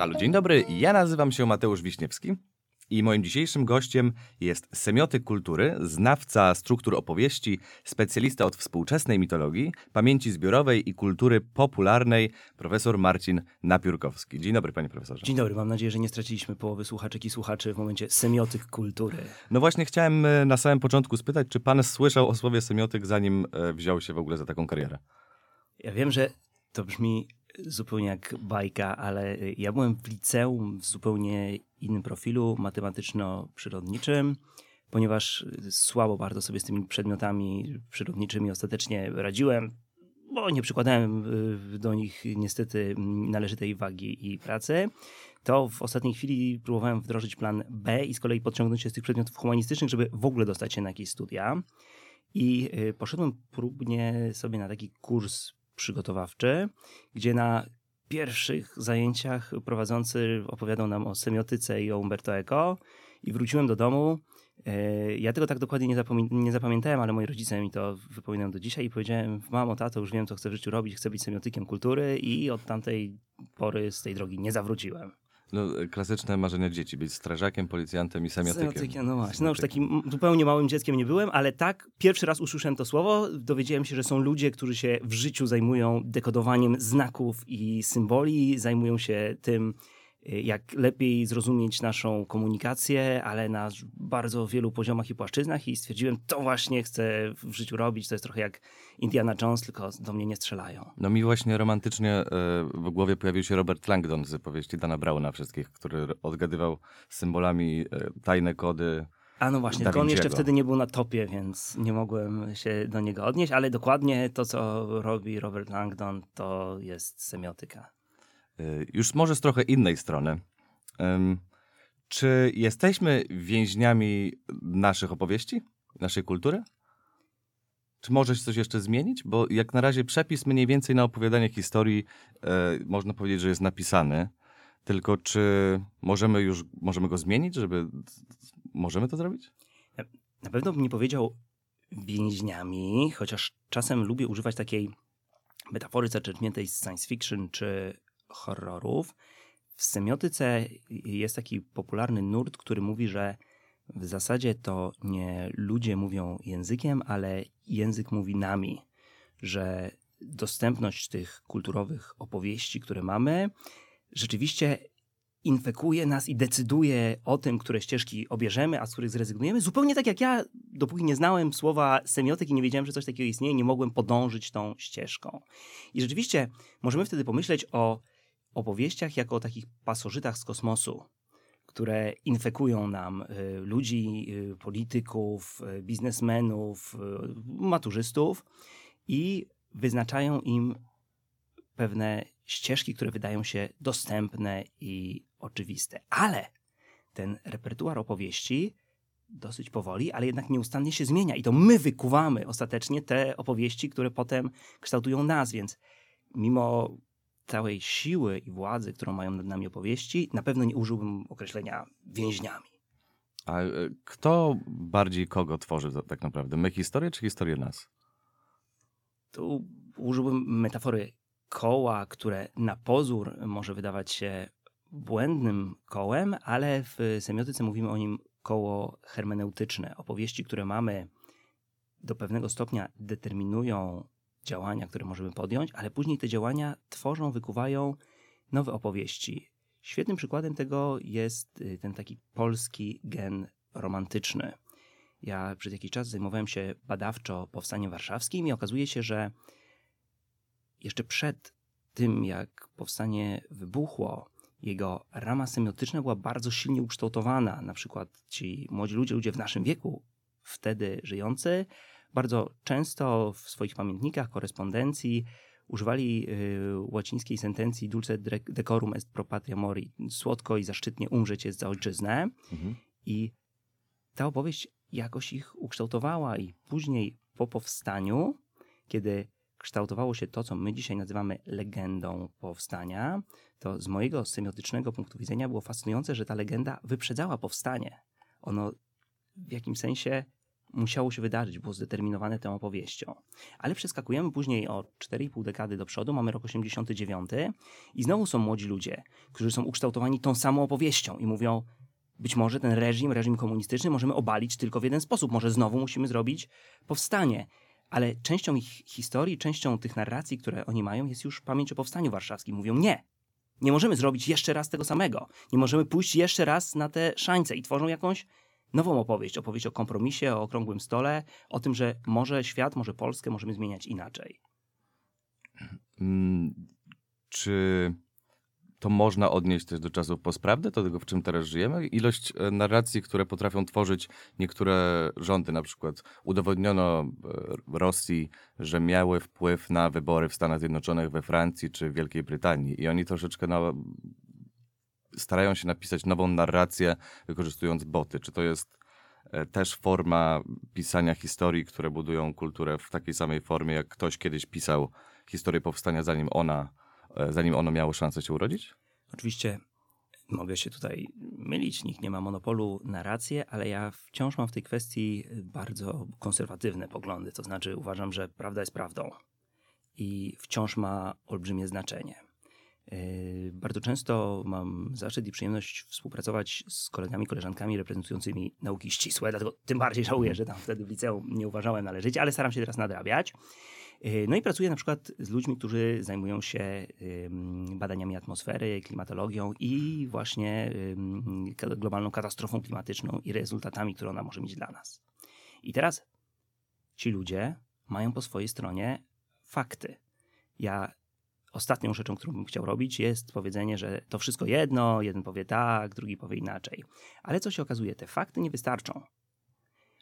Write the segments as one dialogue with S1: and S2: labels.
S1: Halo, dzień dobry. Ja nazywam się Mateusz Wiśniewski i moim dzisiejszym gościem jest semiotyk kultury, znawca struktur opowieści, specjalista od współczesnej mitologii, pamięci zbiorowej i kultury popularnej, profesor Marcin Napiórkowski. Dzień dobry, panie profesorze.
S2: Dzień dobry, mam nadzieję, że nie straciliśmy połowy słuchaczek i słuchaczy w momencie semiotyk kultury.
S1: No właśnie chciałem e, na samym początku spytać, czy pan słyszał o słowie semiotyk, zanim e, wziął się w ogóle za taką karierę?
S2: Ja wiem, że to brzmi zupełnie jak bajka, ale ja byłem w liceum w zupełnie innym profilu matematyczno-przyrodniczym, ponieważ słabo bardzo sobie z tymi przedmiotami przyrodniczymi ostatecznie radziłem, bo nie przykładałem y, do nich niestety należytej wagi i pracy, to w ostatniej chwili próbowałem wdrożyć plan B i z kolei podciągnąć się z tych przedmiotów humanistycznych, żeby w ogóle dostać się na jakieś studia. I y, poszedłem próbnie sobie na taki kurs przygotowawczy, gdzie na pierwszych zajęciach prowadzący opowiadał nam o semiotyce i o Umberto Eco i wróciłem do domu. E, ja tego tak dokładnie nie, nie, zapamiętałem, ale moi rodzice mi to wypominają do dzisiaj i powiedziałem, mamo, tato, już wiem, co chcę w życiu robić, chcę być semiotykiem kultury i od tamtej pory z tej drogi nie zawróciłem.
S1: No, klasyczne marzenia dzieci, być strażakiem, policjantem i semiotykiem.
S2: Semiotykiem, no właśnie. No już takim zupełnie małym dzieckiem nie byłem, ale tak, pierwszy raz usłyszałem to słowo, dowiedziałem się, że są ludzie, którzy się w życiu zajmują dekodowaniem znaków i symboli, zajmują się tym, jak lepiej zrozumieć naszą komunikację, ale na bardzo wielu poziomach i płaszczyznach i stwierdziłem, to właśnie chcę w życiu robić, to jest trochę jak Indiana Jones, tylko do mnie nie strzelają.
S1: No mi właśnie romantycznie e, w głowie pojawił się Robert Langdon z powieści Dana Brauna wszystkich, który odgadywał symbolami e, tajne kody,
S2: a no właśnie, tylko on jeszcze wtedy nie był na topie, więc nie mogłem się do niego odnieść, ale dokładnie to, co robi Robert Langdon, to jest semiotyka.
S1: Y, już może z trochę innej strony. Czy jesteśmy więźniami naszych opowieści, naszej kultury? Czy możesz coś jeszcze zmienić? Bo jak na razie przepis mniej więcej na opowiadanie historii e, można powiedzieć, że jest napisany. Tylko czy możemy już możemy go zmienić, żeby możemy to zrobić?
S2: Na pewno bym nie powiedział więźniami, chociaż czasem lubię używać takiej metafory zaczerpniętej z science fiction czy horrorów. W semiotyce jest taki popularny nurt, który mówi, że w zasadzie to nie ludzie mówią językiem, ale język mówi nami, że dostępność tych kulturowych opowieści, które mamy, rzeczywiście infekuje nas i decyduje o tym, które ścieżki obierzemy, a z których zrezygnujemy. Zupełnie tak jak ja, dopóki nie znałem słowa semiotyk i nie wiedziałem, że coś takiego istnieje, nie mogłem podążyć tą ścieżką. I rzeczywiście możemy wtedy pomyśleć o opowieściach jako o takich pasożytach z kosmosu, które infekują nam y, ludzi, y, polityków, y, biznesmenów, maturzystów i wyznaczają im pewne ścieżki, które wydają się dostępne i oczywiste. Ale ten repertuar opowieści dosyć powoli, ale jednak nieustannie się zmienia i to my wykuwamy ostatecznie te opowieści, które potem kształtują nas, więc mimo całej siły i władzy, którą mają nad nami opowieści, na pewno nie użyłbym określenia więźniami.
S1: A e, kto bardziej kogo tworzy tak naprawdę? My historię czy historię nas?
S2: Tu użyłbym metafory koła, które na pozór może wydawać się błędnym kołem, ale w semiotyce mówimy o nim koło hermeneutyczne. Opowieści, które mamy do pewnego stopnia determinują działania, które możemy podjąć, ale później te działania tworzą, wykuwają nowe opowieści. Świetnym przykładem tego jest y, ten taki polski gen romantyczny. Ja przez jakiś czas zajmowałem się badawczo powstaniem warszawskim i okazuje się, że jeszcze przed tym, jak powstanie wybuchło, jego rama semiotyczna była bardzo silnie ukształtowana. Na przykład ci młodzi ludzie, ludzie w naszym wieku, wtedy żyjący, bardzo często w swoich pamiętnikach, korespondencji używali y, łacińskiej sentencji dulce decorum est pro patria mori, słodko i zaszczytnie umrzeć jest za ojczyznę. Mhm. I ta opowieść jakoś ich ukształtowała i później po powstaniu, kiedy kształtowało się to, co my dzisiaj nazywamy legendą powstania, to z mojego semiotycznego punktu widzenia było fascynujące, że ta legenda wyprzedzała powstanie. Ono w jakimś sensie musiało się wydarzyć, było zdeterminowane tą opowieścią. Ale przeskakujemy później o 4,5 dekady do przodu, mamy rok 89 i znowu są młodzi ludzie, którzy są ukształtowani tą samą opowieścią i mówią, być może ten reżim, reżim komunistyczny możemy obalić tylko w jeden sposób. Może znowu musimy zrobić powstanie. Ale częścią ich historii, częścią tych narracji, które oni mają, jest już pamięć o powstaniu warszawskim. Mówią nie. Nie możemy zrobić jeszcze raz tego samego. Nie możemy pójść jeszcze raz na te szańce i tworzą jakąś nową opowieść. Opowieść o kompromisie, o okrągłym stole, o tym, że może świat, może Polskę możemy zmieniać inaczej.
S1: Mm, Czy to można odnieść też do czasów postprawdy, do tego, w czym teraz żyjemy? Ilość e, narracji, które potrafią tworzyć niektóre rządy, na przykład udowodniono e, Rosji, że miały wpływ na wybory w Stanach Zjednoczonych, we Francji czy Wielkiej Brytanii i oni troszeczkę na, starają się napisać nową narrację, wykorzystując boty. Czy to jest e, też forma pisania historii, które budują kulturę w takiej samej formie, jak ktoś kiedyś pisał historię powstania, zanim ona, e, zanim ono miało szansę się urodzić?
S2: Oczywiście mogę się tutaj mylić, nikt nie ma monopolu na rację, ale ja wciąż mam w tej kwestii bardzo konserwatywne poglądy. To znaczy uważam, że prawda jest prawdą i wciąż ma olbrzymie znaczenie. Yy, Bardzo często mam zaszczyt i przyjemność współpracować z kolegami, koleżankami reprezentującymi nauki ścisłe, dlatego tym bardziej żałuję, że tam wtedy w liceum nie uważałem należycie, ale staram się teraz nadrabiać. Yy, No i pracuję na przykład z ludźmi, którzy zajmują się badaniami atmosfery, klimatologią i właśnie globalną katastrofą klimatyczną i rezultatami, które ona może mieć dla nas. I teraz ci ludzie mają po swojej stronie fakty. Ja ostatnią rzeczą, którą bym chciał robić, jest powiedzenie, że to wszystko jedno, jeden powie tak, drugi powie inaczej. Ale co się okazuje, te fakty nie wystarczą.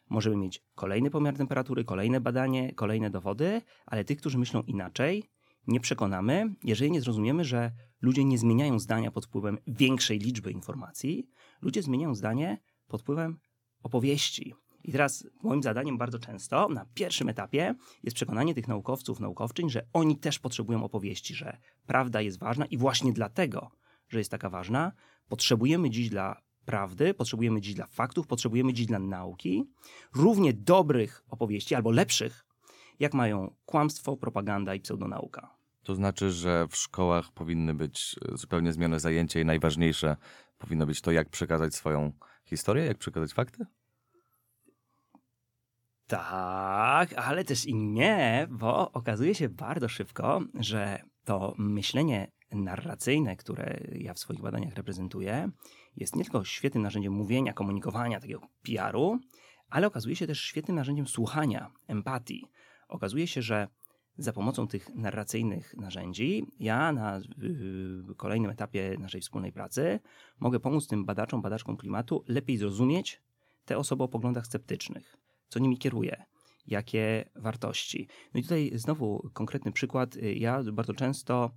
S2: Możemy mieć kolejny pomiar temperatury, kolejne badanie, kolejne dowody, ale tych, którzy myślą inaczej, nie przekonamy, jeżeli nie zrozumiemy, że ludzie nie zmieniają zdania pod wpływem większej liczby informacji, ludzie zmieniają zdanie pod wpływem opowieści. I teraz moim zadaniem bardzo często na pierwszym etapie jest przekonanie tych naukowców, naukowczyń, że oni też potrzebują opowieści, że prawda jest ważna i właśnie dlatego, że jest taka ważna, potrzebujemy dziś dla prawdy, potrzebujemy dziś dla faktów, potrzebujemy dziś dla nauki równie dobrych opowieści albo lepszych, jak mają kłamstwo, propaganda i pseudonauka.
S1: To znaczy, że w szkołach powinny być e, zupełnie zmienne zajęcia i najważniejsze powinno być to, jak przekazać swoją historię, jak przekazać fakty?
S2: Tak, ale też i nie, bo okazuje się bardzo szybko, że to myślenie narracyjne, które ja w swoich badaniach reprezentuję, jest nie tylko świetnym narzędziem mówienia, komunikowania, takiego PR-u, ale okazuje się też świetnym narzędziem słuchania, empatii. Okazuje się, że za pomocą tych narracyjnych narzędzi ja na yy, kolejnym etapie naszej wspólnej pracy mogę pomóc tym badaczom, badaczkom klimatu lepiej zrozumieć te osoby o poglądach sceptycznych, co nimi kieruje, jakie wartości. No i tutaj znowu konkretny przykład. Ja bardzo często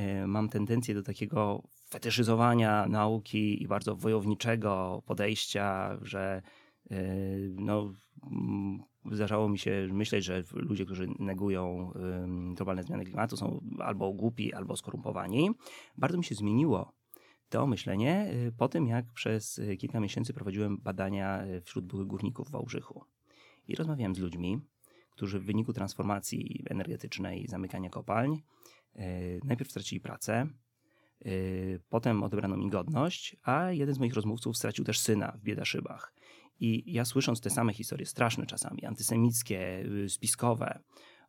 S2: y, mam tendencję do takiego fetyszyzowania nauki i bardzo wojowniczego podejścia, że y, no, mm, zdarzało mi się myśleć, że ludzie, którzy negują globalne zmiany klimatu są albo głupi, albo skorumpowani. Bardzo mi się zmieniło to myślenie y, po tym, jak przez y, kilka miesięcy prowadziłem badania y, wśród byłych górników w Wałbrzychu. I rozmawiałem z ludźmi, którzy w wyniku transformacji energetycznej, zamykania kopalń, y, najpierw stracili pracę, y, potem odebrano mi godność, a jeden z moich rozmówców stracił też syna w Biedaszybach. I ja słysząc te same historie, straszne czasami, antysemickie, y, spiskowe,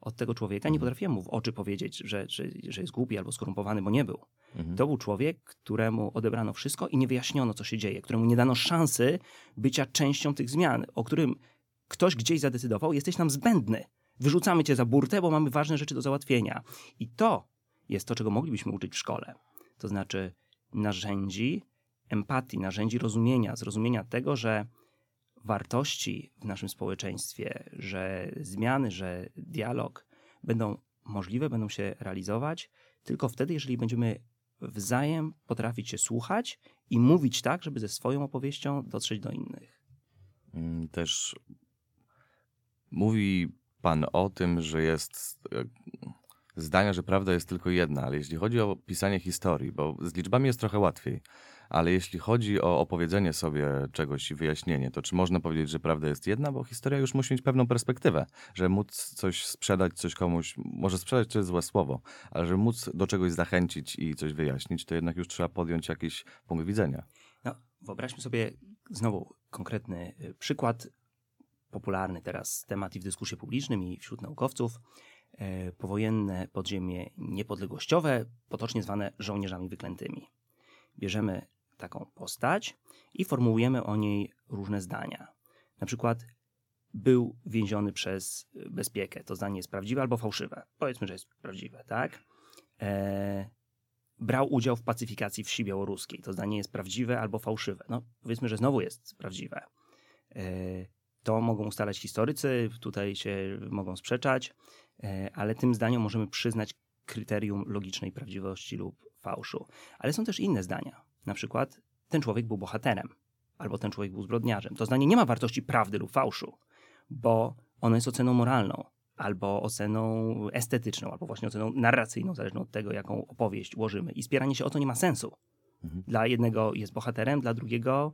S2: od tego człowieka nie potrafiłem mu w oczy powiedzieć, że, że, że jest głupi albo skorumpowany, bo nie był.
S1: Mhm.
S2: To był człowiek, któremu odebrano wszystko i nie wyjaśniono, co się dzieje, któremu nie dano szansy bycia częścią tych zmian, o którym ktoś gdzieś zadecydował, jesteś nam zbędny. Wyrzucamy cię za burtę, bo mamy ważne rzeczy do załatwienia. I to jest to, czego moglibyśmy uczyć w szkole. To znaczy narzędzi empatii, narzędzi rozumienia, zrozumienia tego, że wartości w naszym społeczeństwie, że zmiany, że dialog będą możliwe, będą się realizować tylko wtedy, jeżeli będziemy wzajem potrafić się słuchać i mówić tak, żeby ze swoją opowieścią dotrzeć do innych.
S1: Mm, Też mówi pan o tym, że jest e, zdania, że prawda jest tylko jedna, ale jeśli chodzi o pisanie historii, bo z liczbami jest trochę łatwiej, ale jeśli chodzi o opowiedzenie sobie czegoś i wyjaśnienie, to czy można powiedzieć, że prawda jest jedna, bo historia już musi mieć pewną perspektywę, że móc coś sprzedać, coś komuś, może sprzedać to jest złe słowo, ale żeby móc do czegoś zachęcić i coś wyjaśnić, to jednak już trzeba podjąć jakiś punkt widzenia.
S2: No, wyobraźmy sobie znowu konkretny y, przykład, popularny teraz temat i w dyskursie publicznym i wśród naukowców. E, Powojenne podziemie niepodległościowe, potocznie zwane żołnierzami wyklętymi. Bierzemy taką postać i formułujemy o niej różne zdania. Na przykład był więziony przez bezpiekę. To zdanie jest prawdziwe albo fałszywe. Powiedzmy, że jest prawdziwe, tak? E, brał udział w pacyfikacji wsi białoruskiej. To zdanie jest prawdziwe albo fałszywe. No, powiedzmy, że znowu jest prawdziwe. E, to mogą ustalać historycy, tutaj się mogą sprzeczać, e, ale tym zdaniom możemy przyznać kryterium logicznej prawdziwości lub fałszu. Ale są też inne zdania. Na przykład ten człowiek był bohaterem, albo ten człowiek był zbrodniarzem. To zdanie nie ma wartości prawdy lub fałszu, bo ono jest oceną moralną, albo oceną estetyczną, albo właśnie oceną narracyjną, zależną od tego, jaką opowieść ułożymy. I spieranie się o to nie ma sensu.
S1: Mhm.
S2: Dla jednego jest bohaterem, dla drugiego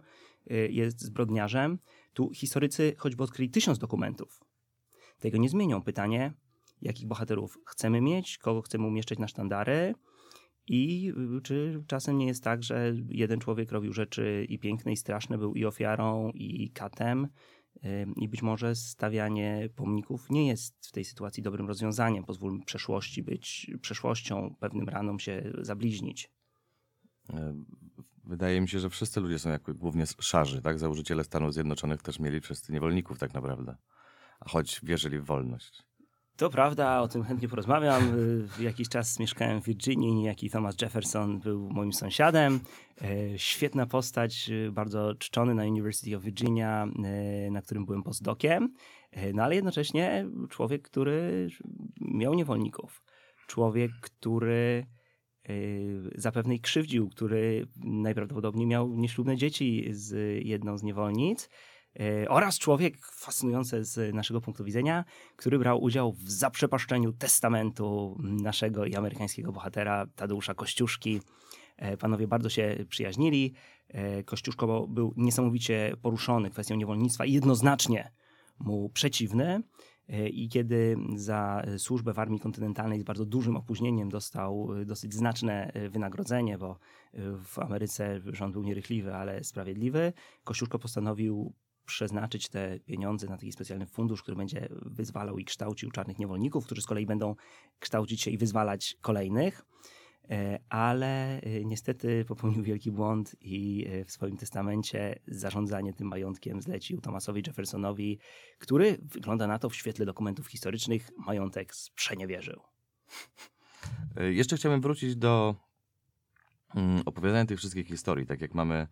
S2: y, jest zbrodniarzem. Tu historycy choćby odkryli tysiąc dokumentów. Tego nie zmienią. Pytanie, jakich bohaterów chcemy mieć, kogo chcemy umieszczać na sztandary i y, czy czasem nie jest tak, że jeden człowiek robił rzeczy i piękne, i straszne, był i ofiarą, i katem, Ym, I być może stawianie pomników nie jest w tej sytuacji dobrym rozwiązaniem. Pozwólmy przeszłości być przeszłością, pewnym ranom się zabliźnić.
S1: Wydaje mi się, że wszyscy ludzie są jakby głównie szarzy, tak? Założyciele Stanów Zjednoczonych też mieli wszyscy niewolników tak naprawdę, a choć wierzyli w wolność.
S2: To prawda, o tym chętnie porozmawiam. Y, Jakiś czas mieszkałem w Virginii, niejaki Thomas Jefferson był moim sąsiadem. E, Świetna postać, y, bardzo czczony na University of Virginia, y, na którym byłem postdokiem. No ale jednocześnie człowiek, który miał niewolników. Człowiek, który y, zapewne ich krzywdził, który najprawdopodobniej miał nieślubne dzieci z jedną z niewolnic. E, Oraz człowiek, fascynujące z naszego punktu widzenia, który brał udział w zaprzepaszczeniu testamentu naszego i amerykańskiego bohatera Tadeusza Kościuszki. E, Panowie bardzo się przyjaźnili. E, Kościuszko był niesamowicie poruszony kwestią niewolnictwa i jednoznacznie mu przeciwny. E, I kiedy za służbę w Armii Kontynentalnej z bardzo dużym opóźnieniem dostał e, dosyć znaczne e, wynagrodzenie, bo w Ameryce rząd był nierychliwy, ale sprawiedliwy, Kościuszko postanowił przeznaczyć te pieniądze na taki specjalny fundusz, który będzie wyzwalał i kształcił czarnych niewolników, którzy z kolei będą kształcić się i wyzwalać kolejnych. E, Ale e, niestety popełnił wielki błąd i e, w swoim testamencie zarządzanie tym majątkiem zlecił Thomasowi Jeffersonowi, który wygląda na to w świetle dokumentów historycznych majątek sprzeniewierzył.
S1: Jeszcze chciałbym wrócić do mm, opowiadania tych wszystkich historii, tak jak mamy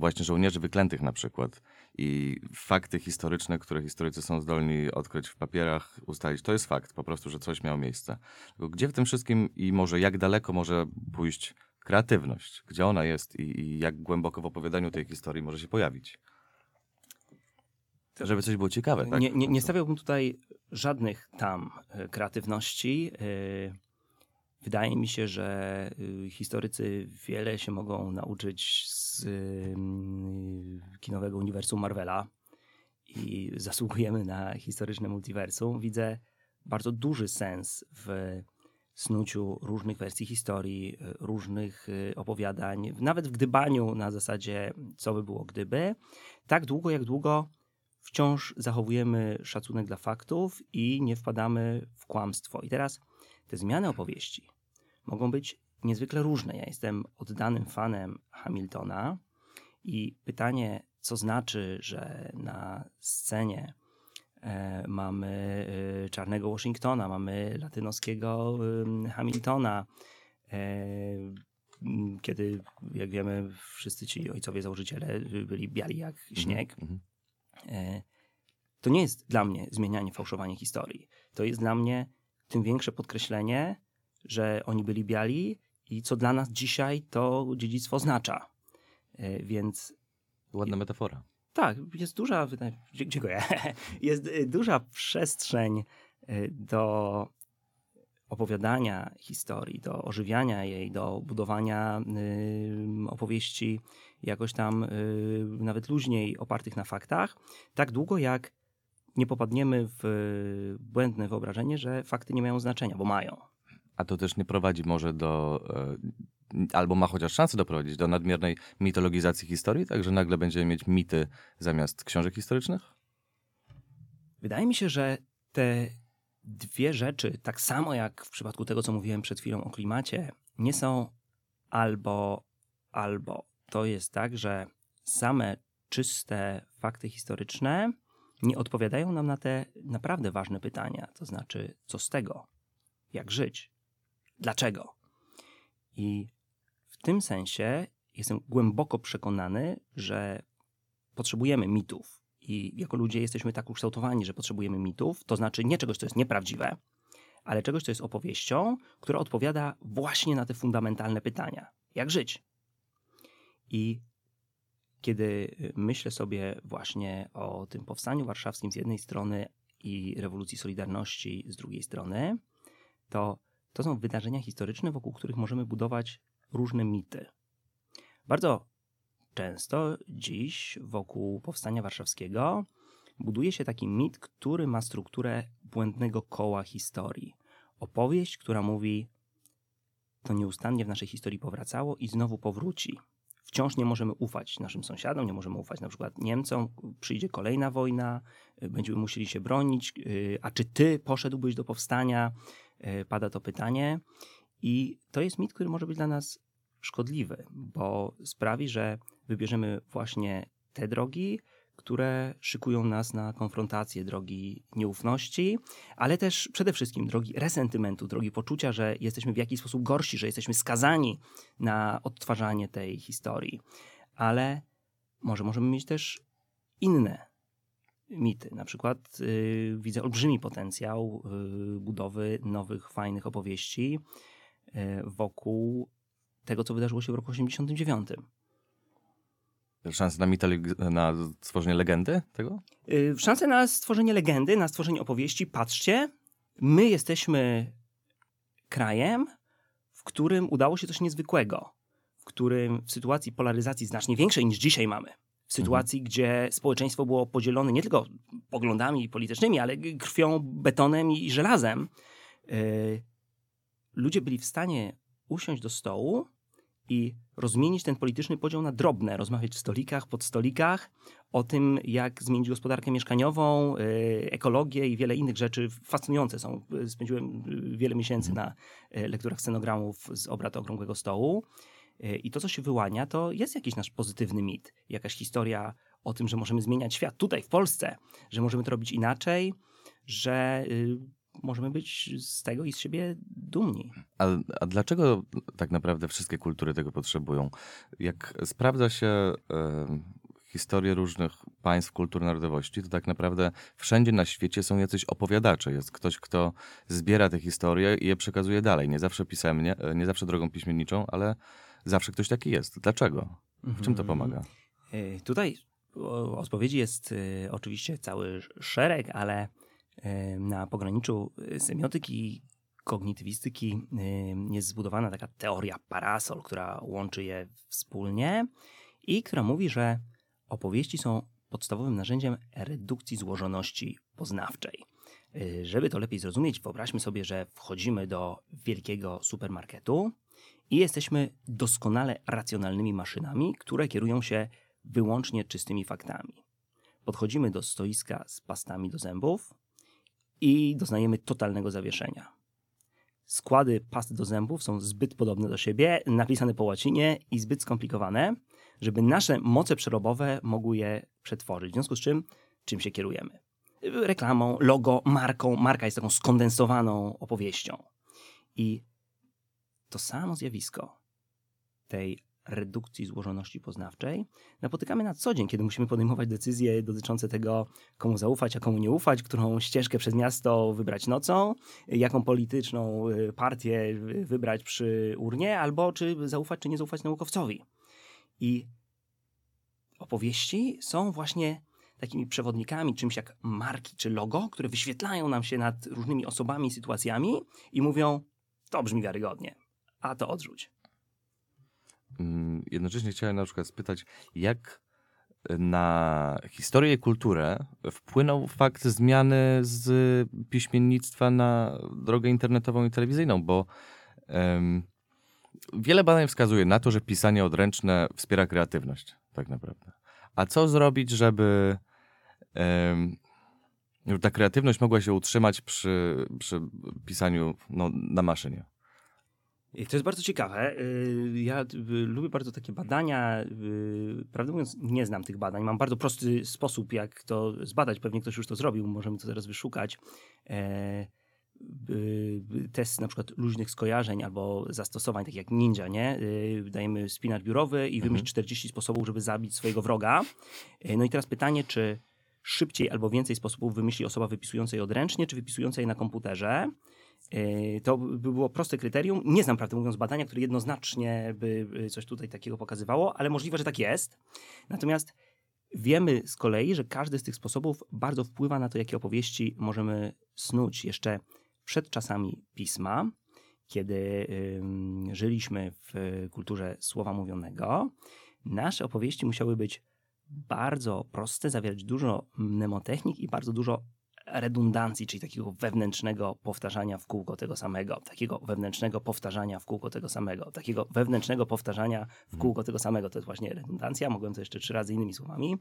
S1: właśnie żołnierzy wyklętych na przykład i fakty historyczne, które historycy są zdolni odkryć w papierach, ustalić. To jest fakt po prostu, że coś miało miejsce. Tylko gdzie w tym wszystkim i może jak daleko może pójść kreatywność? Gdzie ona jest i, i jak głęboko w opowiadaniu tej historii może się pojawić? Żeby coś było ciekawe, tak?
S2: Nie, nie, nie stawiałbym tutaj żadnych tam e, kreatywności. E, Wydaje mi się, że y, historycy wiele się mogą nauczyć z ym, kinowego uniwersum Marvela i zasługujemy na historyczne multiversum. Widzę bardzo duży sens w snuciu różnych wersji historii, y, różnych y, opowiadań, nawet w gdybaniu na zasadzie co by było gdyby, tak długo jak długo wciąż zachowujemy szacunek dla faktów i nie wpadamy w kłamstwo. I teraz te zmiany opowieści mogą być niezwykle różne. Ja jestem oddanym fanem Hamiltona i pytanie, co znaczy, że na scenie e, mamy e, czarnego Washingtona, mamy latynoskiego Hamiltona, e, kiedy, jak wiemy, wszyscy ci ojcowie założyciele byli biali jak śnieg.
S1: Mhm.
S2: To nie jest dla mnie zmienianie, fałszowanie historii. To jest dla mnie tym większe podkreślenie, że oni byli biali i co dla nas dzisiaj to dziedzictwo oznacza. E, Więc
S1: Ładna metafora.
S2: tak, jest duża, dziękuję, jest y, duża przestrzeń y, do opowiadania historii, do ożywiania jej, do budowania opowieści jakoś tam y, nawet luźniej opartych na faktach, tak długo jak nie popadniemy w y, błędne wyobrażenie, że fakty nie mają znaczenia, bo mają.
S1: A to też nie prowadzi może do, e, albo ma chociaż szansę doprowadzić do nadmiernej mitologizacji historii, tak że nagle będziemy mieć mity zamiast książek historycznych?
S2: Wydaje mi się, że te dwie rzeczy, tak samo jak w przypadku tego, co mówiłem przed chwilą o klimacie, nie są albo, albo. To jest tak, że same czyste fakty historyczne nie odpowiadają nam na te naprawdę ważne pytania. To znaczy, co z tego? Jak żyć? Dlaczego? I w tym sensie jestem głęboko przekonany, że potrzebujemy mitów. I jako ludzie jesteśmy tak ukształtowani, że potrzebujemy mitów, to znaczy nie czegoś, co jest nieprawdziwe, ale czegoś, co jest opowieścią, która odpowiada właśnie na te fundamentalne pytania. Jak żyć? I kiedy myślę sobie właśnie o tym powstaniu warszawskim z jednej strony i rewolucji Solidarności z drugiej strony, to to są wydarzenia historyczne, wokół których możemy budować różne mity. Bardzo często dziś wokół powstania warszawskiego buduje się taki mit, który ma strukturę błędnego koła historii. Opowieść, która mówi, to nieustannie w naszej historii powracało i znowu powróci. Wciąż nie możemy ufać naszym sąsiadom, nie możemy ufać na przykład Niemcom. Przyjdzie kolejna wojna, będziemy musieli się bronić. A czy ty poszedłbyś do powstania? Pada to pytanie. I to jest mit, który może być dla nas szkodliwy, bo sprawi, że wybierzemy właśnie te drogi, które szykują nas na konfrontację, drogi nieufności, ale też przede wszystkim drogi resentymentu, drogi poczucia, że jesteśmy w jakiś sposób gorsi, że jesteśmy skazani na odtwarzanie tej historii. Ale może możemy mieć też inne mity. Na przykład yy, widzę olbrzymi potencjał yy, budowy nowych, fajnych opowieści yy, wokół tego, co wydarzyło się w roku 89.
S1: Szanse na, mitolog- na stworzenie legendy tego?
S2: Yy, szanse na stworzenie legendy, na stworzenie opowieści. Patrzcie, my jesteśmy krajem, w którym udało się coś niezwykłego, w którym w sytuacji polaryzacji znacznie większej niż dzisiaj mamy, w sytuacji, mhm. gdzie społeczeństwo było podzielone nie tylko poglądami politycznymi, ale krwią, betonem i żelazem, yy, ludzie byli w stanie usiąść do stołu i rozmienić ten polityczny podział na drobne, rozmawiać w stolikach, pod stolikach, o tym, jak zmienić gospodarkę mieszkaniową, yy, ekologię i wiele innych rzeczy fascynujące są. Spędziłem y, wiele miesięcy mhm. na lekturach scenogramów z obrad Okrągłego Stołu. Y, I to, co się wyłania, to jest jakiś nasz pozytywny mit, jakaś historia o tym, że możemy zmieniać świat tutaj, w Polsce, że możemy to robić inaczej, że możemy być z tego i z siebie dumni.
S1: A, a dlaczego tak naprawdę wszystkie kultury tego potrzebują? Jak sprawdza się e, historię różnych państw, kultur, narodowości, to tak naprawdę wszędzie na świecie są jacyś opowiadacze. Jest ktoś, kto zbiera te historie i je przekazuje dalej. Nie zawsze pisemnie, e, nie zawsze drogą piśmienniczą, ale zawsze ktoś taki jest. Dlaczego? W czym to mhm. pomaga?
S2: E, tutaj odpowiedzi jest e, oczywiście cały szereg, ale na pograniczu semiotyki i kognitywistyki jest zbudowana taka teoria parasol, która łączy je wspólnie i która mówi, że opowieści są podstawowym narzędziem redukcji złożoności poznawczej. Y, żeby to lepiej zrozumieć, wyobraźmy sobie, że wchodzimy do wielkiego supermarketu i jesteśmy doskonale racjonalnymi maszynami, które kierują się wyłącznie czystymi faktami. Podchodzimy do stoiska z pastami do zębów, i doznajemy totalnego zawieszenia. Składy past do zębów są zbyt podobne do siebie, napisane po łacinie i zbyt skomplikowane, żeby nasze moce przerobowe mogły je przetworzyć. W związku z czym, czym się kierujemy? Reklamą, logo, marką. Marka jest taką skondensowaną opowieścią. I to samo zjawisko tej redukcji złożoności poznawczej napotykamy na co dzień, kiedy musimy podejmować decyzje dotyczące tego, komu zaufać, a komu nie ufać, którą ścieżkę przez miasto wybrać nocą, jaką polityczną y, partię wybrać przy urnie, albo czy zaufać, czy nie zaufać naukowcowi. I opowieści są właśnie takimi przewodnikami, czymś jak marki czy logo, które wyświetlają nam się nad różnymi osobami, sytuacjami i mówią, to brzmi wiarygodnie, a to odrzuć.
S1: Mm, Jednocześnie chciałem na przykład spytać, jak na historię i kulturę wpłynął fakt zmiany z piśmiennictwa na drogę internetową i telewizyjną, bo em, wiele badań wskazuje na to, że pisanie odręczne wspiera kreatywność, tak naprawdę. A co zrobić, żeby żeby ta kreatywność mogła się utrzymać przy, przy pisaniu no, na maszynie?
S2: I to jest bardzo ciekawe. Y, Ja y, lubię bardzo takie badania. y, Prawdę mówiąc, nie znam tych badań. Mam bardzo prosty sposób, jak to zbadać. Pewnie ktoś już to zrobił. Możemy to teraz wyszukać. E, y, Test na przykład luźnych skojarzeń albo zastosowań, tak jak ninja, nie? Y, Dajemy spinacz biurowy i wymyśl 40 sposobów, żeby zabić swojego wroga. No i teraz pytanie, czy szybciej albo więcej sposobów wymyśli osoba wypisująca je odręcznie, czy wypisująca je na komputerze? To by było proste kryterium. Nie znam, prawdę mówiąc, badania, które jednoznacznie by coś tutaj takiego pokazywało, ale możliwe, że tak jest. Natomiast wiemy z kolei, że każdy z tych sposobów bardzo wpływa na to, jakie opowieści możemy snuć jeszcze przed czasami pisma, kiedy żyliśmy w kulturze słowa mówionego. Nasze opowieści musiały być bardzo proste, zawierać dużo mnemotechnik i bardzo dużo redundancji, czyli takiego wewnętrznego powtarzania w kółko tego samego, takiego wewnętrznego powtarzania w kółko tego samego, takiego wewnętrznego powtarzania w kółko tego samego. To jest właśnie redundancja. Mogłem to jeszcze trzy razy innymi słowami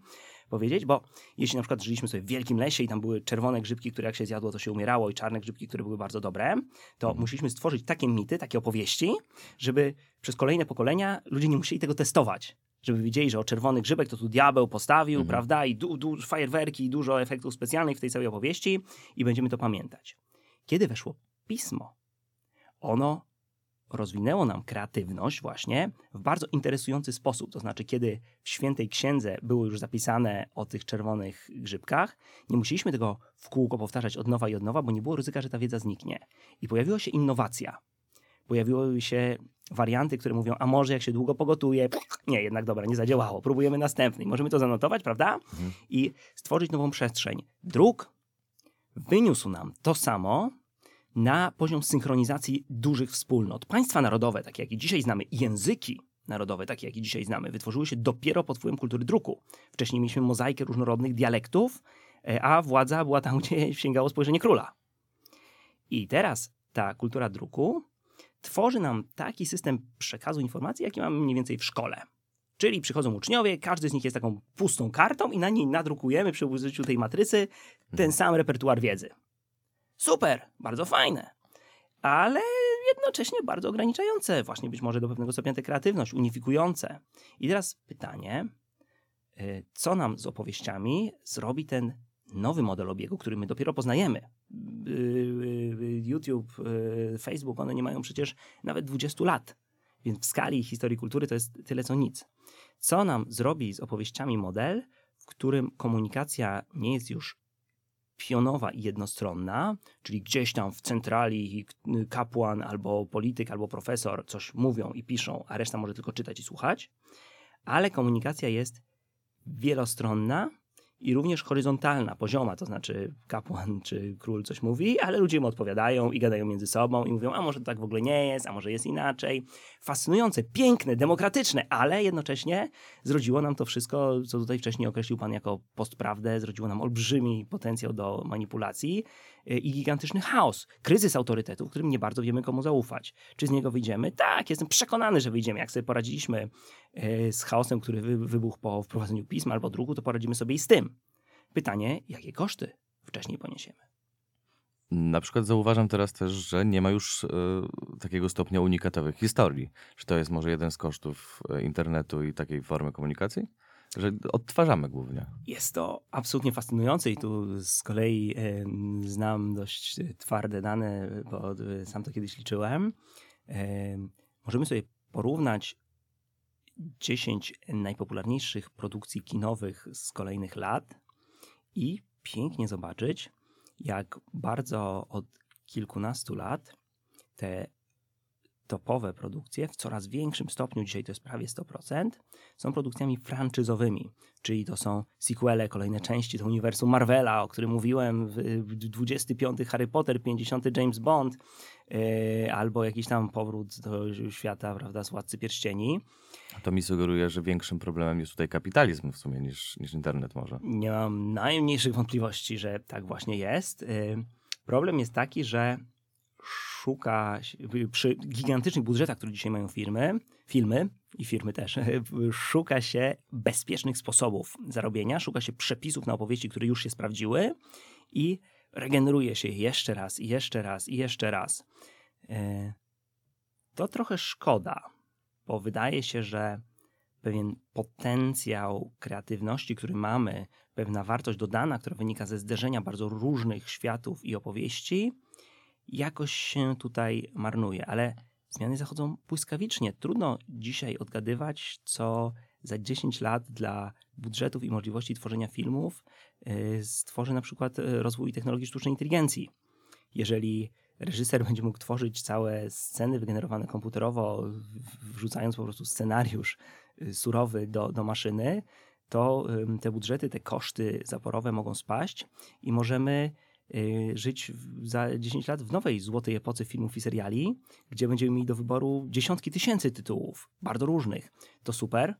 S2: powiedzieć, bo jeśli na przykład żyliśmy sobie w wielkim lesie i tam były czerwone grzybki, które jak się zjadło, to się umierało i czarne grzybki, które były bardzo dobre, to musieliśmy stworzyć takie mity, takie opowieści, żeby przez kolejne pokolenia ludzie nie musieli tego testować żeby widzieli, że o czerwony grzybek to tu diabeł postawił,
S1: Mhm.
S2: prawda, i du, du, fajerwerki, i dużo efektów specjalnych w tej całej opowieści i będziemy to pamiętać. Kiedy weszło pismo, ono rozwinęło nam kreatywność właśnie w bardzo interesujący sposób. To znaczy, kiedy w świętej księdze było już zapisane o tych czerwonych grzybkach, nie musieliśmy tego w kółko powtarzać od nowa i od nowa, bo nie było ryzyka, że ta wiedza zniknie. I pojawiła się innowacja. Pojawiły się warianty, które mówią, a może jak się długo pogotuje, nie, jednak dobra, nie zadziałało, próbujemy następny. Możemy to zanotować, prawda? I stworzyć nową przestrzeń. Druk wyniósł nam to samo na poziom synchronizacji dużych wspólnot. Państwa narodowe, takie jakie dzisiaj znamy, języki narodowe, takie jakie dzisiaj znamy, wytworzyły się dopiero pod wpływem kultury druku. Wcześniej mieliśmy mozaikę różnorodnych dialektów, e, a władza była tam, gdzie sięgało spojrzenie króla. I teraz ta kultura druku tworzy nam taki system przekazu informacji, jaki mamy mniej więcej w szkole. Czyli przychodzą uczniowie, każdy z nich jest taką pustą kartą i na niej nadrukujemy przy użyciu tej matrycy ten sam repertuar wiedzy. Super, bardzo fajne, ale jednocześnie bardzo ograniczające, właśnie być może do pewnego stopnia tę kreatywność, unifikujące. I teraz pytanie, y, co nam z opowieściami zrobi ten nowy model obiegu, który my dopiero poznajemy. Y, y, YouTube, y, Facebook, one nie mają przecież nawet 20 lat, więc w skali historii kultury to jest tyle co nic. Co nam zrobi z opowieściami model, w którym komunikacja nie jest już pionowa i jednostronna, czyli gdzieś tam w centrali kapłan albo polityk albo profesor coś mówią i piszą, a reszta może tylko czytać i słuchać, ale komunikacja jest wielostronna i również horyzontalna, pozioma, to znaczy kapłan czy król coś mówi, ale ludzie mu odpowiadają i gadają między sobą i mówią, a może to tak w ogóle nie jest, a może jest inaczej. Fascynujące, piękne, demokratyczne, ale jednocześnie zrodziło nam to wszystko, co tutaj wcześniej określił pan jako postprawdę, zrodziło nam olbrzymi potencjał do manipulacji y, i gigantyczny chaos, kryzys autorytetu, w którym nie bardzo wiemy komu zaufać. Czy z niego wyjdziemy? Tak, jestem przekonany, że wyjdziemy. Jak sobie poradziliśmy z chaosem, który wy- wybuchł po wprowadzeniu pisma albo druku, to poradzimy sobie i z tym. Pytanie, jakie koszty wcześniej poniesiemy?
S1: Na przykład zauważam teraz też, że nie ma już e, takiego stopnia unikatowych historii. Czy to jest może jeden z kosztów e, internetu i takiej formy komunikacji? Że odtwarzamy głównie.
S2: Jest to absolutnie fascynujące i tu z kolei znam dość e, twarde dane, bo e, sam to kiedyś liczyłem. Em, możemy sobie porównać 10 najpopularniejszych produkcji kinowych z kolejnych lat i pięknie zobaczyć, jak bardzo od kilkunastu lat te topowe produkcje w coraz większym stopniu, dzisiaj to jest prawie 100%, są produkcjami franczyzowymi, czyli to są sequele, kolejne części to uniwersum Marvela, o którym mówiłem, 25 Harry Potter, 50 James Bond, albo jakiś tam powrót do świata, prawda, z Władcy Pierścieni.
S1: To mi sugeruje, że większym problemem jest tutaj kapitalizm w sumie niż, niż internet może.
S2: Nie mam najmniejszych wątpliwości, że tak właśnie jest. Yy, problem jest taki, że szuka przy gigantycznych budżetach, które dzisiaj mają firmy, filmy i firmy też, szuka się bezpiecznych sposobów zarobienia, szuka się przepisów na opowieści, które już się sprawdziły i regeneruje się jeszcze raz, i jeszcze raz, i jeszcze raz. E, to trochę szkoda, bo wydaje się, że pewien potencjał kreatywności, który mamy, pewna wartość dodana, która wynika ze zderzenia bardzo różnych światów i opowieści, jakoś się tutaj marnuje, ale zmiany zachodzą błyskawicznie. Trudno dzisiaj odgadywać, co za 10 lat dla budżetów i możliwości tworzenia filmów stworzy na przykład y, rozwój technologii sztucznej inteligencji. Jeżeli reżyser będzie mógł tworzyć całe sceny wygenerowane komputerowo, wrzucając po prostu scenariusz y, surowy do, do maszyny, to te budżety, te koszty zaporowe mogą spaść i możemy Y, żyć za 10 lat w nowej złotej epoce filmów i seriali, gdzie będziemy mieli do wyboru dziesiątki tysięcy tytułów, bardzo różnych. To super,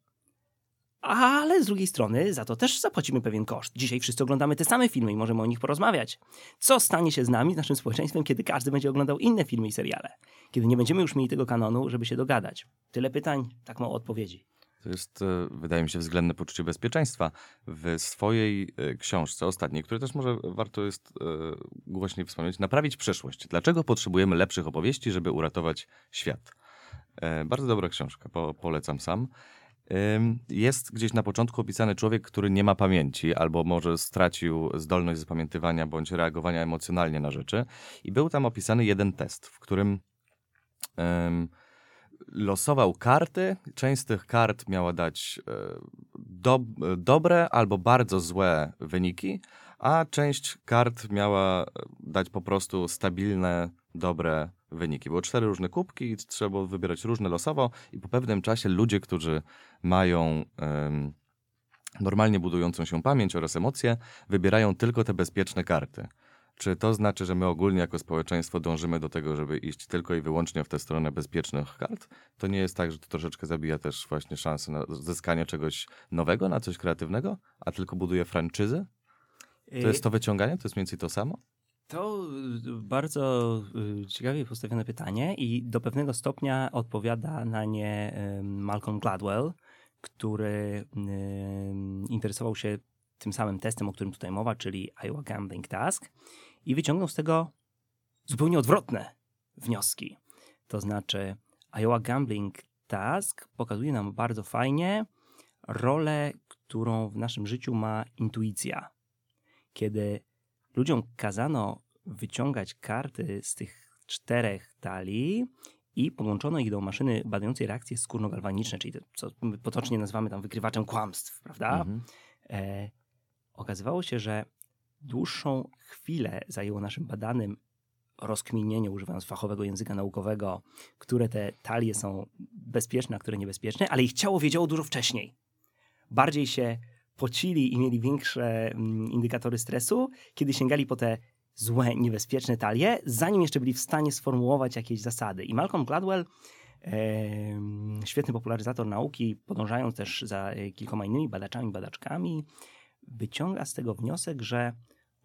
S2: ale z drugiej strony za to też zapłacimy pewien koszt. Dzisiaj wszyscy oglądamy te same filmy i możemy o nich porozmawiać. Co stanie się z nami, z naszym społeczeństwem, kiedy każdy będzie oglądał inne filmy i seriale? Kiedy nie będziemy już mieli tego kanonu, żeby się dogadać. Tyle pytań, tak mało odpowiedzi.
S1: To jest, e, wydaje mi się, względne poczucie bezpieczeństwa. W swojej e, książce ostatniej, której też może warto jest e, głośniej wspomnieć, Naprawić przeszłość. Dlaczego potrzebujemy lepszych opowieści, żeby uratować świat? Bardzo dobra książka, po, polecam sam. Jest gdzieś na początku opisany człowiek, który nie ma pamięci, albo może stracił zdolność zapamiętywania bądź reagowania emocjonalnie na rzeczy. I był tam opisany jeden test, w którym um, losował karty. Część z tych kart miała dać e, do, dobre albo bardzo złe wyniki, a część kart miała dać po prostu stabilne, dobre wyniki. Było cztery różne kubki i trzeba było wybierać różne losowo i po pewnym czasie ludzie, którzy mają normalnie budującą się pamięć oraz emocje, wybierają tylko te bezpieczne karty. Czy to znaczy, że my ogólnie jako społeczeństwo dążymy do tego, żeby iść tylko i wyłącznie w tę stronę bezpiecznych kart? To nie jest tak, że to troszeczkę zabija też właśnie szansę na zyskanie czegoś nowego, na coś kreatywnego, a tylko buduje franczyzy? To jest to wyciąganie? To jest mniej więcej to samo?
S2: To y, bardzo y, ciekawie postawione pytanie i do pewnego stopnia odpowiada na nie Malcolm Gladwell, który interesował się tym samym testem, o którym tutaj mowa, czyli Iowa Gambling Task i wyciągnął z tego zupełnie odwrotne wnioski. To znaczy, Iowa Gambling Task pokazuje nam bardzo fajnie rolę, którą w naszym życiu ma intuicja. Kiedy ludziom kazano wyciągać karty z tych czterech talii i podłączono ich do maszyny badającej reakcje skórno-galwaniczne, czyli to, co my potocznie nazywamy tam wykrywaczem kłamstw, prawda? Mhm. E, okazywało się, że dłuższą chwilę zajęło naszym badanym rozkminienie, używając fachowego języka naukowego, które te talie są bezpieczne, a które niebezpieczne, ale ich ciało wiedziało dużo wcześniej. Bardziej się pocili i mieli większe mm, indykatory stresu, kiedy sięgali po te złe, niebezpieczne talie, zanim jeszcze byli w stanie sformułować jakieś zasady. I Malcolm Gladwell, świetny popularyzator nauki, podążając też za e, kilkoma innymi badaczami, badaczkami, wyciąga z tego wniosek, że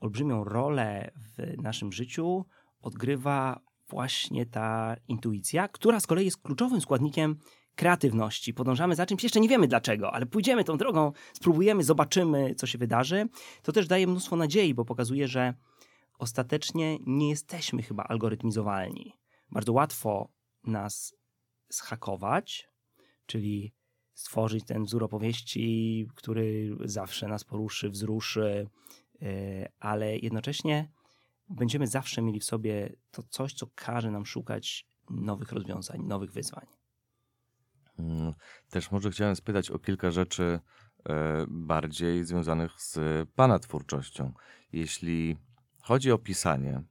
S2: olbrzymią rolę w naszym życiu odgrywa właśnie ta intuicja, która z kolei jest kluczowym składnikiem kreatywności. Podążamy za czymś, jeszcze nie wiemy dlaczego, ale pójdziemy tą drogą, spróbujemy, zobaczymy, co się wydarzy. To też daje mnóstwo nadziei, bo pokazuje, że ostatecznie nie jesteśmy chyba algorytmizowalni. Bardzo łatwo nas zhakować, czyli stworzyć ten wzór opowieści, który zawsze nas poruszy, wzruszy, e, ale jednocześnie będziemy zawsze mieli w sobie to coś, co każe nam szukać nowych rozwiązań, nowych wyzwań.
S1: Mm, też może chciałem spytać o kilka rzeczy e, bardziej związanych z Pana twórczością. Jeśli chodzi o pisanie,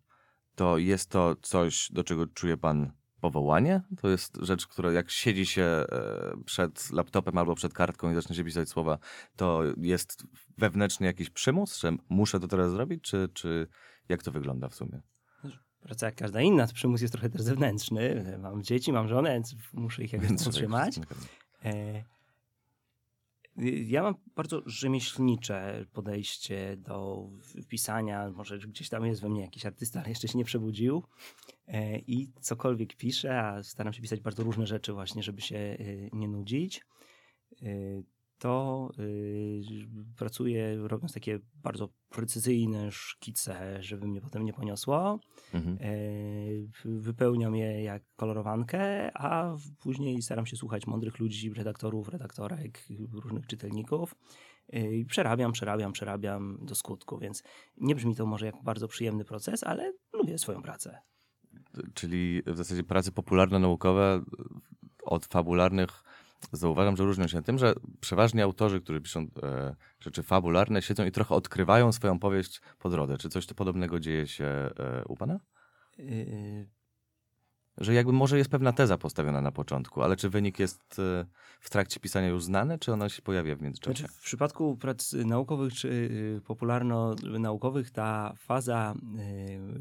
S1: to jest to coś, do czego czuje Pan powołanie? To jest rzecz, która jak siedzi się e, przed laptopem albo przed kartką i zacznie się pisać słowa, to jest wewnętrzny jakiś przymus, że muszę to teraz zrobić, czy, czy jak to wygląda w sumie?
S2: Praca jak każda inna, przymus jest trochę też zewnętrzny. Mam dzieci, mam żonę, więc muszę ich jakoś utrzymać. E, Ja mam bardzo rzemieślnicze podejście do pisania. Może gdzieś tam jest we mnie jakiś artysta, ale jeszcze się nie przebudził. E, I cokolwiek piszę, a staram się pisać bardzo różne rzeczy właśnie, żeby się e, nie nudzić, to e, pracuję robiąc takie bardzo precyzyjne szkice, żeby mnie potem nie poniosło.
S1: Mhm.
S2: E, Wypełniam je jak kolorowankę, a później staram się słuchać mądrych ludzi, redaktorów, redaktorek, różnych czytelników. E, I przerabiam, przerabiam, przerabiam do skutku, więc nie brzmi to może jak bardzo przyjemny proces, ale lubię swoją pracę.
S1: Czyli w zasadzie prace popularno-naukowe od fabularnych zauważam, że różnią się tym, że przeważnie autorzy, którzy piszą e, rzeczy fabularne, siedzą i trochę odkrywają swoją powieść po drodze. Czy coś podobnego dzieje się e, u pana?
S2: E,
S1: Że jakby może jest pewna teza postawiona na początku, ale czy wynik jest e, w trakcie pisania już znany, czy ona się pojawia w międzyczasie?
S2: Znaczy, w przypadku prac naukowych czy y, popularno-naukowych ta faza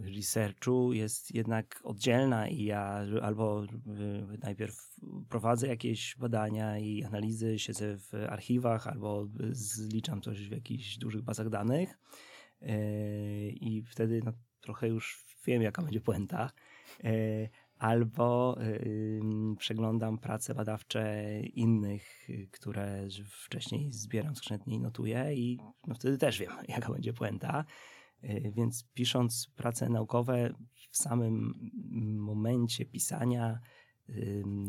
S2: y, researchu jest jednak oddzielna i ja albo y, najpierw prowadzę jakieś badania i analizy, siedzę w archiwach, albo zliczam coś w jakichś dużych bazach danych i wtedy no, trochę już wiem, jaka będzie puenta. Albo przeglądam prace badawcze innych, które wcześniej zbieram skrzętnie i notuję i no wtedy też wiem, jaka będzie puenta. Y, Więc pisząc prace naukowe w samym momencie pisania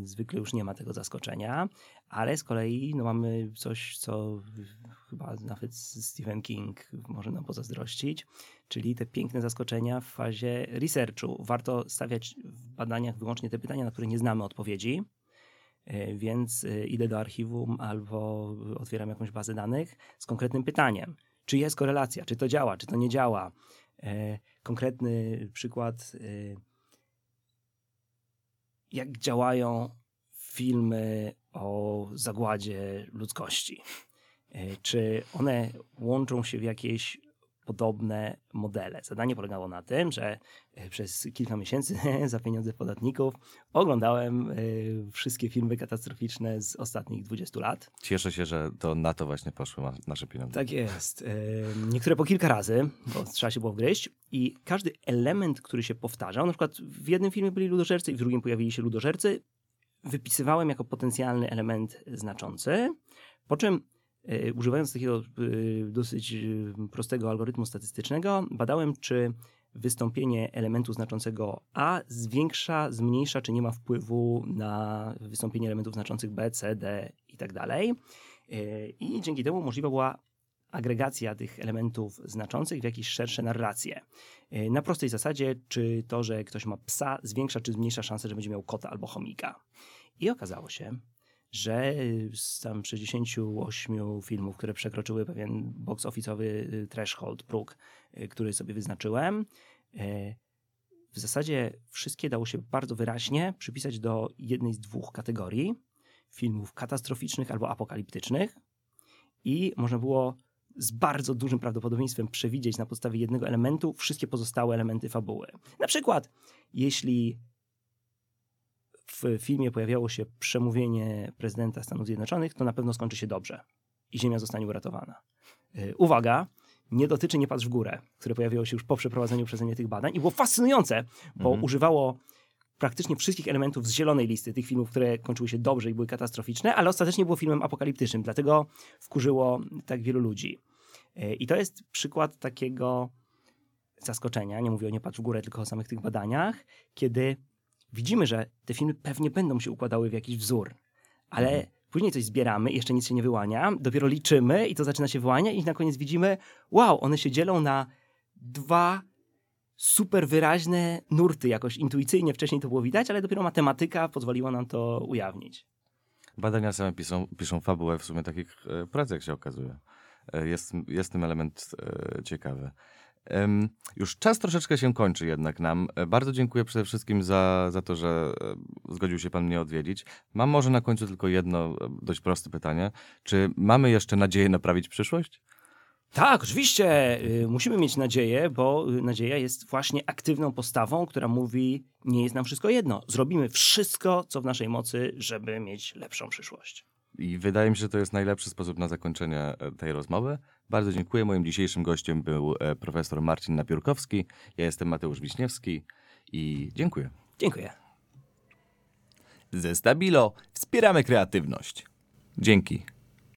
S2: zwykle już nie ma tego zaskoczenia, ale z kolei no, mamy coś, co chyba nawet Stephen King może nam pozazdrościć, czyli te piękne zaskoczenia w fazie researchu. Warto stawiać w badaniach wyłącznie te pytania, na które nie znamy odpowiedzi, E, więc e, idę do archiwum albo otwieram jakąś bazę danych z konkretnym pytaniem. Czy jest korelacja? Czy to działa? Czy to nie działa? E, Konkretny przykład. Jak działają filmy o zagładzie ludzkości? E, Czy one łączą się w jakieś podobne modele. Zadanie polegało na tym, że e, przez kilka miesięcy za pieniądze podatników oglądałem e, wszystkie filmy katastroficzne z ostatnich 20 lat.
S1: Cieszę się, że to na to właśnie poszły nasze pieniądze.
S2: Tak jest. E, Niektóre po kilka razy, bo trzeba się było wgryźć i każdy element, który się powtarzał, na przykład w jednym filmie byli ludożercy i w drugim pojawili się ludożercy, wypisywałem jako potencjalny element znaczący, po czym używając takiego e, dosyć e, prostego algorytmu statystycznego, badałem, czy wystąpienie elementu znaczącego A zwiększa, zmniejsza, czy nie ma wpływu na wystąpienie elementów znaczących B, C, D i tak dalej. E, I dzięki temu możliwa była agregacja tych elementów znaczących w jakieś szersze narracje. E, Na prostej zasadzie, czy to, że ktoś ma psa, zwiększa czy zmniejsza szansę, że będzie miał kota albo chomika. I okazało się, że z tam 68 filmów, które przekroczyły pewien box office'owy y, threshold, próg, y, który sobie wyznaczyłem, w zasadzie wszystkie dało się bardzo wyraźnie przypisać do jednej z dwóch kategorii filmów katastroficznych albo apokaliptycznych i można było z bardzo dużym prawdopodobieństwem przewidzieć na podstawie jednego elementu wszystkie pozostałe elementy fabuły. Na przykład, jeśli w filmie pojawiało się przemówienie prezydenta Stanów Zjednoczonych, to na pewno skończy się dobrze i Ziemia zostanie uratowana. Yy, Uwaga, nie dotyczy Nie patrz w górę, które pojawiło się już po przeprowadzeniu przeze mnie tych badań i było fascynujące, bo
S1: Mhm.
S2: używało praktycznie wszystkich elementów z zielonej listy, tych filmów, które kończyły się dobrze i były katastroficzne, ale ostatecznie było filmem apokaliptycznym, dlatego wkurzyło tak wielu ludzi. Yy, I to jest przykład takiego zaskoczenia, nie mówię o Nie patrz w górę, tylko o samych tych badaniach, kiedy widzimy, że te filmy pewnie będą się układały w jakiś wzór, ale
S1: Mhm.
S2: później coś zbieramy, jeszcze nic się nie wyłania, dopiero liczymy i to zaczyna się wyłaniać i na koniec widzimy, wow, one się dzielą na dwa super wyraźne nurty, jakoś intuicyjnie wcześniej to było widać, ale dopiero matematyka pozwoliła nam to ujawnić.
S1: Badania same piszą, piszą fabułę w sumie takich e, prac, jak się okazuje. E, Jest, jest ten element e, ciekawy. Już czas troszeczkę się kończy jednak nam. E, Bardzo dziękuję przede wszystkim za, za to, że e, zgodził się pan mnie odwiedzić. Mam może na końcu tylko jedno e, dość proste pytanie. Czy mamy jeszcze nadzieję naprawić przyszłość?
S2: Tak, oczywiście. Musimy mieć nadzieję, bo nadzieja jest właśnie aktywną postawą, która mówi: Nie jest nam wszystko jedno. Zrobimy wszystko, co w naszej mocy, żeby mieć lepszą przyszłość.
S1: I wydaje mi się, że to jest najlepszy sposób na zakończenie e, tej rozmowy. Bardzo dziękuję. Moim dzisiejszym gościem był e, profesor Marcin Napiórkowski. Ja jestem Mateusz Wiśniewski i dziękuję.
S2: Dziękuję.
S3: Ze Stabilo wspieramy kreatywność.
S1: Dzięki.